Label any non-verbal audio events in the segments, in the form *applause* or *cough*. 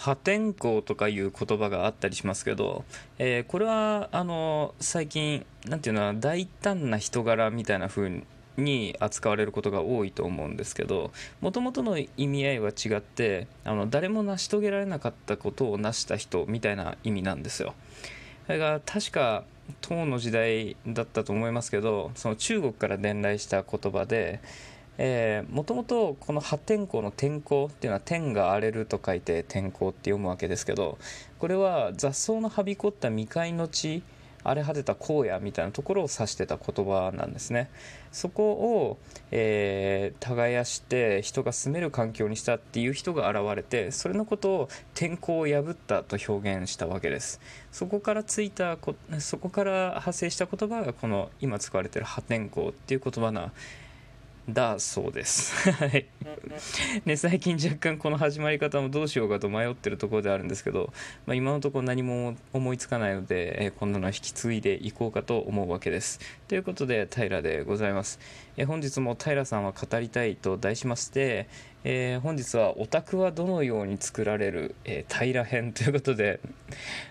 破天荒とかいう言葉があったりしますけど、えー、これはあの最近なんていうのは大胆な人柄みたいな風に扱われることが多いと思うんですけどもともとの意味合いは違ってあの誰も成し遂げられなかったことを成した人みたいな意味なんですよ。それが確か唐の時代だったと思いますけどその中国から伝来した言葉でもともとこの破天荒の天候っていうのは天が荒れると書いて天候って読むわけですけどこれは雑草のはびこった未開の地荒れ果てた荒野みたいなところを指してた言葉なんですね。そこを、えー、耕して人が住める環境にしたっていう人が現れてそれのことを天候を破ったと表現したわけです。そこからついたそこから派生した言葉がこの今使われてる破天荒っていう言葉なだそうです。はい。ね、最近若干この始まり方もどうしようかと迷ってるところであるんですけど、まあ、今のところ何も思いつかないので、えこんなの引き継いでいこうかと思うわけです。ということで、平でございます。え本日も平さんは語りたいと題しまして、えー、本日はオタクはどのように作られる、えー、平編ということで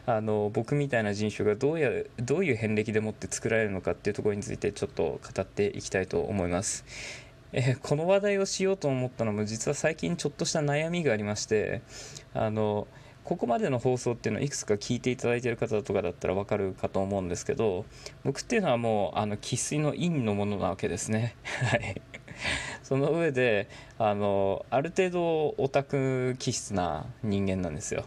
あの僕みたいな人種がどうやどういう遍歴でもって作られるのかっていうところについてちょっと語っていきたいと思います。えー、この話題をしようと思ったのも実は最近ちょっとした悩みがありましてあのここまでの放送っていうのはいくつか聞いていただいてる方とかだったら分かるかと思うんですけど僕っていうのはもうあの生粋の陰のものなわけですね。*laughs* はい。その上であのある程度オタク気質な人間なんですよ。っ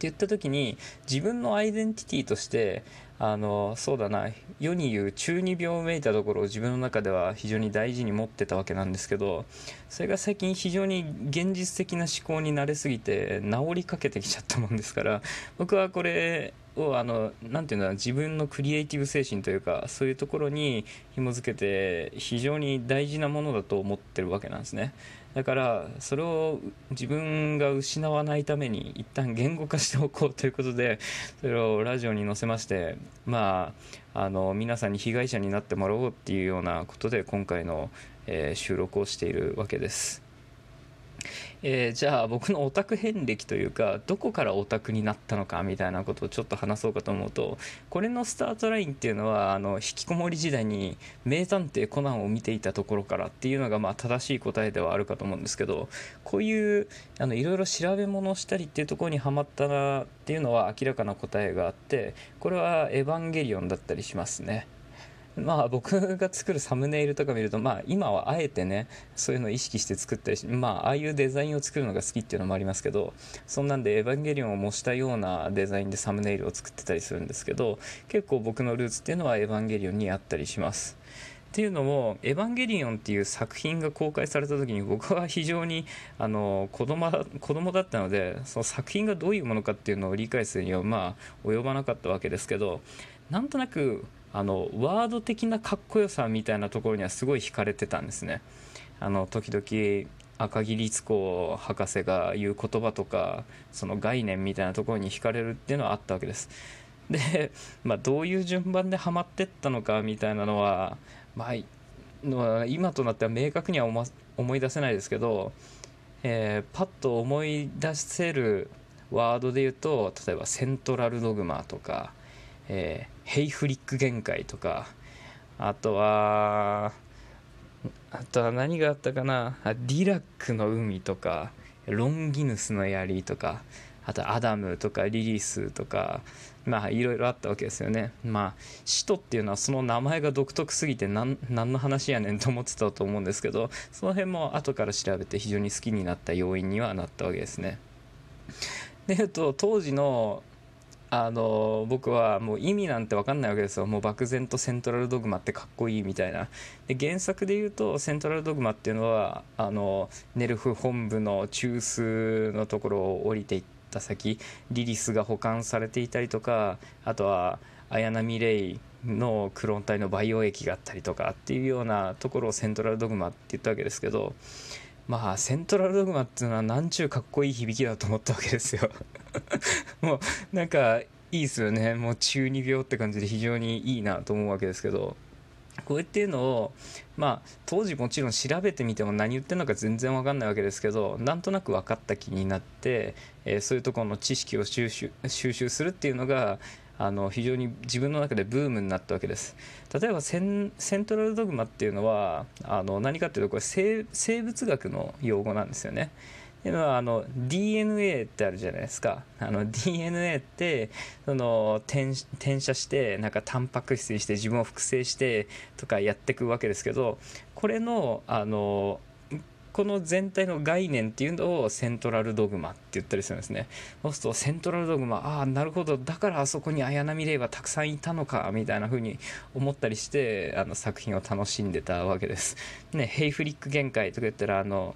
て言った時に自分のアイデンティティとしてあのそうだな世に言う中二病をめいたところを自分の中では非常に大事に持ってたわけなんですけどそれが最近非常に現実的な思考になれすぎて治りかけてきちゃったもんですから僕はこれをあのなていうんだ自分のクリエイティブ精神というかそういうところに紐づけて非常に大事なものだと思ってるわけなんですね。だからそれを自分が失わないために一旦言語化しておこうということでそれをラジオに載せましてまああの皆さんに被害者になってもらおうっていうようなことで今回の、えー、収録をしているわけです。えー、じゃあ僕のオタク遍歴というかどこからオタクになったのかみたいなことをちょっと話そうかと思うとこれのスタートラインっていうのはあの引きこもり時代に「名探偵コナン」を見ていたところからっていうのがまあ正しい答えではあるかと思うんですけどこういうあのいろいろ調べ物をしたりっていうところにはまったなっていうのは明らかな答えがあってこれは「エヴァンゲリオン」だったりしますね。まあ僕が作るサムネイルとか見るとまあ今はあえてねそういうのを意識して作ったりしまあああいうデザインを作るのが好きっていうのもありますけどそんなんでエヴァンゲリオンを模したようなデザインでサムネイルを作ってたりするんですけど結構僕のルーツっていうのはエヴァンゲリオンにあったりします。っていうのも「エヴァンゲリオン」っていう作品が公開された時に僕は非常にあの子供子供だったのでその作品がどういうものかっていうのを理解するにはまあ及ばなかったわけですけどなんとなくあのワード的なかっこよさみたいなところにはすごい惹かれてたんですね。あの時々赤木律子博士が言う言葉とかその概念みたいなところに惹かれるっていうのはあったわけです。で、まあ、どういう順番でハマってったのかみたいなのは、まあ、今となっては明確には思い出せないですけど、えー、パッと思い出せるワードで言うと例えば「セントラルドグマ」とかえー、ヘイフリック限界とか、あとは、あとは何があったかな、ディラックの海とか、ロンギヌスの槍とか、あとアダムとかリリスとか、まあいろいろあったわけですよね。まあ、使徒っていうのはその名前が独特すぎて何何の話やねんと思ってたと思うんですけど、その辺も後から調べて非常に好きになった要因にはなったわけですね。で、えっと、当時のあの僕はもう意味なんて分かんないわけですよ。もう漠然とセントラルドグマってかっこいいみたいな。で原作で言うとセントラルドグマっていうのはあのネルフ本部の中枢のところを降りていった先リリスが保管されていたりとかあとは綾波レイのクローン体の培養液があったりとかっていうようなところをセントラルドグマって言ったわけですけどまあセントラルドグマっていうのはなんちゅうかっこいい響きだと思ったわけですよ。*laughs* もうなんかいいですよね。もう中二病って感じで非常にいいなと思うわけですけど。こうっていうのをまあ当時もちろん調べてみても何言ってるのか全然分かんないわけですけどなんとなく分かった気になって、えー、そういうところの知識を収集収集するっていうのがあの非常に自分の中でブームになったわけです。例えばセントラルドグマっていうのはあの何かっていうとこれ生物学の用語なんですよね。っていうのはあの DNA ってあるじゃないですか。あの DNA ってその転転写してなんかタンパク質にして自分を複製してとかやってくわけですけどこれのあのこの全体の概念っていうのをセントラルドグマって言ったりするんですね。そうするとセントラルドグマああなるほど。だからあそこに綾波レイはたくさんいたのかみたいな風に思ったりしてあの作品を楽しんでたわけです。ねヘイフリック限界とか言ったらあの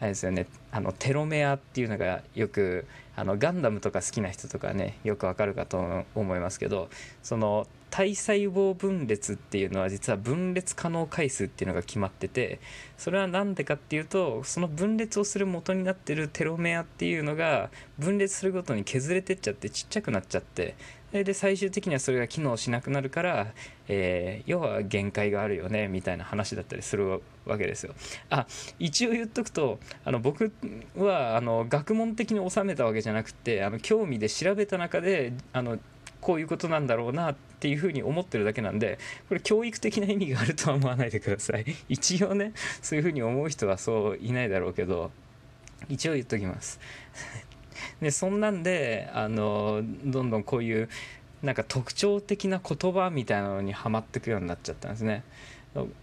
あれですよね。あのテロメアっていうのがよくあのガンダムとか好きな人とかねよくわかるかと思いますけどその体細胞分裂っていうのは実は分裂可能回数っていうのが決まっててそれは何でかっていうとその分裂をする元になってるテロメアっていうのが分裂するごとに削れてっちゃってちっちゃくなっちゃってで最終的にはそれが機能しなくなるから、えー、要は限界があるよねみたいな話だったりするわけですよ。あ一応言っとくとあの僕はあの学問的に収めたわけじゃなくてあの興味で調べた中であのこういうことなんだろうなっていうふうに思ってるだけなんでこれ教育的な意味があるとは思わないでください。*laughs* 一応ねそういうふうに思う人はそういないだろうけど一応言っときます。でそんなんであのどんどんこういうなんか特徴的な言葉みたいなのにはまっていくようになっちゃったんですね。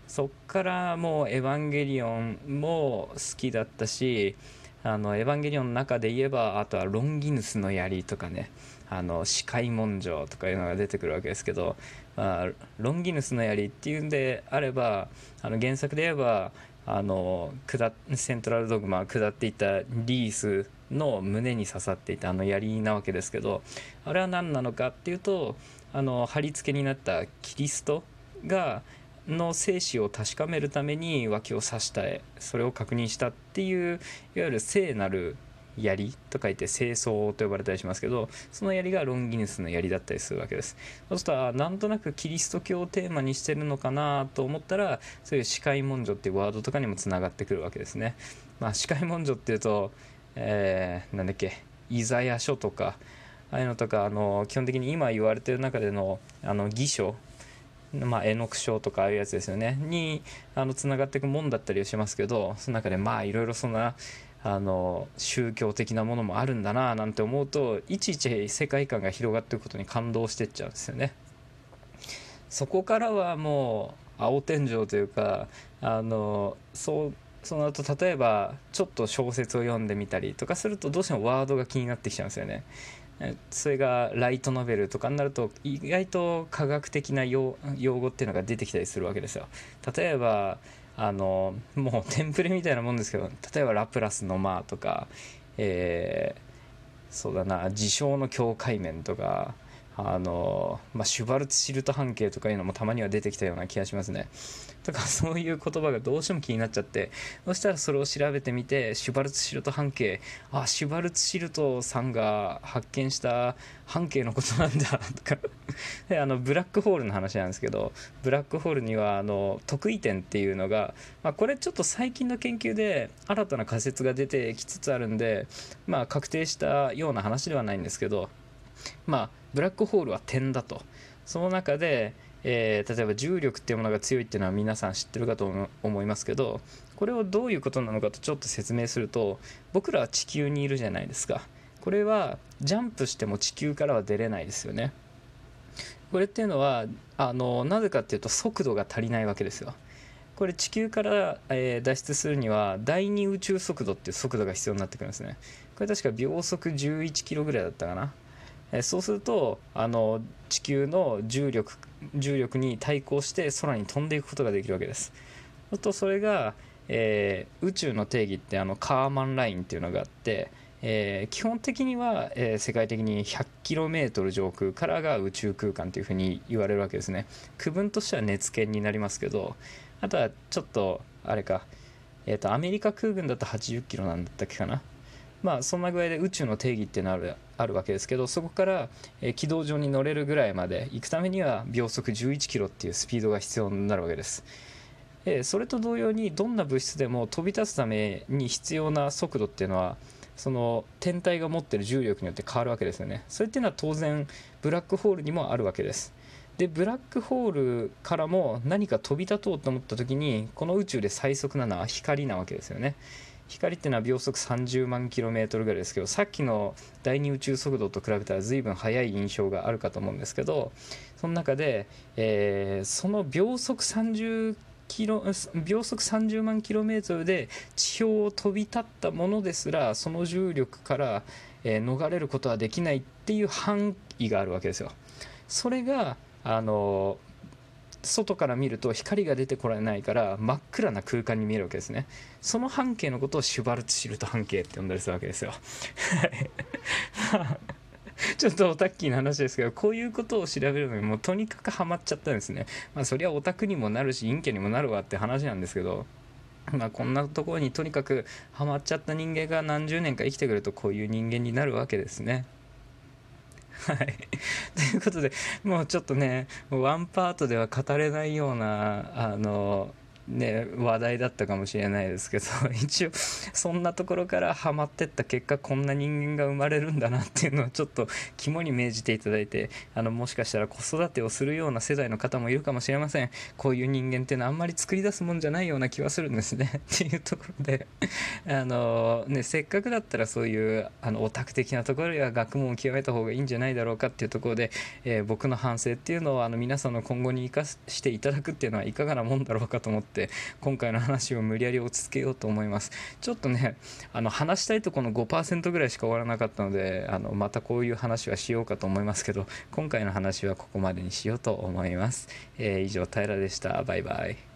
そっからもう「エヴァンゲリオン」も好きだったしあのエヴァンゲリオンの中で言えばあとはロンギヌスの槍とかね。あの視界文書とかいうのが出てくるわけですけど、まあ、ロンギヌスの槍っていうんであればあの原作で言えばあの下セントラルドグマ下っていったリースの胸に刺さっていたあの槍なわけですけどあれは何なのかっていうとあの貼り付けになったキリストがの生死を確かめるために脇を刺したそれを確認したっていういわゆる聖なる槍と書いて清掃と呼ばれたりしますけどその槍がロンギヌスの槍だったりするわけです。そうするとなんとなくキリスト教をテーマにしてるのかなと思ったらそういう視界文書っていうワードとかにもつながってくるわけですね。まあ視界文書っていうとえー、なんだっけイザヤ書とかああいうのとかあの基本的に今言われてる中でのあの義書まあ、絵の句書とかああいうやつですよねにあのつながっていくもんだったりはしますけどその中でまあいろいろそんなあの宗教的なものもあるんだななんて思うといちいち世界観が広がっていくことに感動してっちゃうんですよね。そこからはもう青天井というかあのそうその後例えばちょっと小説を読んでみたりとかするとどうしてもワードが気になってきちゃうんですよね。それがライトノベルとかになると意外と科学的な用語っていうのが出てきたりするわけですよ。例えばあのもう *laughs* テンプレみたいなもんですけど例えばラプラスの間とか、えー、そうだな事象の境界面とかあの、まあ、シュバルツシルト半径とかいうのもたまには出てきたような気がしますね。とかそういう言葉がどうしても気になっちゃってそしたらそれを調べてみてシュバルツシルト半径。あシュバルツシルトさんが発見した半径のことなんだ。とか。であのブラックホールの話なんですけどブラックホールにはあの特異点っていうのが、まあ、これちょっと最近の研究で新たな仮説が出てきつつあるんで、まあ、確定したような話ではないんですけどまあブラックホールは点だと。その中で、えー、例えば重力っていうものが強いっていうのは皆さん知ってるかと思いますけどこれをどういうことなのかとちょっと説明すると僕らは地球にいるじゃないですか。これはジャンプしても地球からは出れないですよね。これっていうのはあのなぜかっていうと速度が足りないわけですよ。これ地球から、えー、脱出するには第二宇宙速度っていう速度が必要になってくるんですね。これ確か秒速11キロぐらいだったかな。えそうするとあの地球の重力重力に対抗して空に飛んでいくことができるわけです。とそれが、えー、宇宙の定義ってあのカーマンラインっていうのがあって、えー、基本的には、えー、世界的に 100km 上空からが宇宙空間というふうに言われるわけですね。区分としては熱圏になりますけどあとはちょっとあれか、えーと、アメリカ空軍だと 80km なんだったっけかな。まあそんな具合で宇宙の定義っていうのはあるあるわけですけどそこから、え、軌道上に乗れるぐらいまで行くためには秒速11キロっていうスピードが必要になるわけです。えそれと同様にどんな物質でも飛び立つために必要な速度っていうのはその天体が持ってる重力によって変わるわけですよね。それっていうのは当然ブラックホールにもあるわけです。でブラックホールからも何か飛び立とうと思った時にこの宇宙で最速なのは光なわけですよね。光っていうのは秒速30万 km ぐらいですけどさっきの第二宇宙速度と比べたら随分速い印象があるかと思うんですけどその中で、えー、その秒速30キロ秒速30万 km で地表を飛び立ったものですらその重力から、えー、逃れることはできないっていう範囲があるわけですよ。それがあの外から見ると光が出てこられないから真っ暗な空間に見えるわけですね。その半径のことをシュバルツシルト半径って呼んだりするわけですよ。*laughs* ちょっとオタッキーな話ですけどこういうことを調べるのにもうとにかくハマっちゃったんですね。まあそりゃオタクにもなるし陰キャにもなるわって話なんですけどまあ、こんなところにとにかくハマっちゃった人間が何十年か生きてくるとこういう人間になるわけですね。はい。*laughs* ということで、もうちょっとね、ワンパートでは語れないような、あの、ね、話題だったかもしれないですけど *laughs* 一応そんなところからハマってった結果こんな人間が生まれるんだなっていうのをちょっと肝に銘じていただいてあのもしかしたら子育てをするような世代の方もいるかもしれません。こういう人間っていうのはあんまり作り出すもんじゃないような気はするんですね。*laughs* っていうところで。あの、ね、せっかくだったらそういうあのオタク的なところや学問を極めた方がいいんじゃないだろうかっていうところで、えー、僕の反省っていうのをあの皆さんの今後に生かしていただくっていうのはいかがなもんだろうかと思ってって今回の話を無理やり落ち着けようと思います。ちょっとねあの話したいとこの5%ぐらいしか終わらなかったのであのまたこういう話はしようかと思いますけど今回の話はここまでにしようと思います、えー、以上平でした。バイバイ。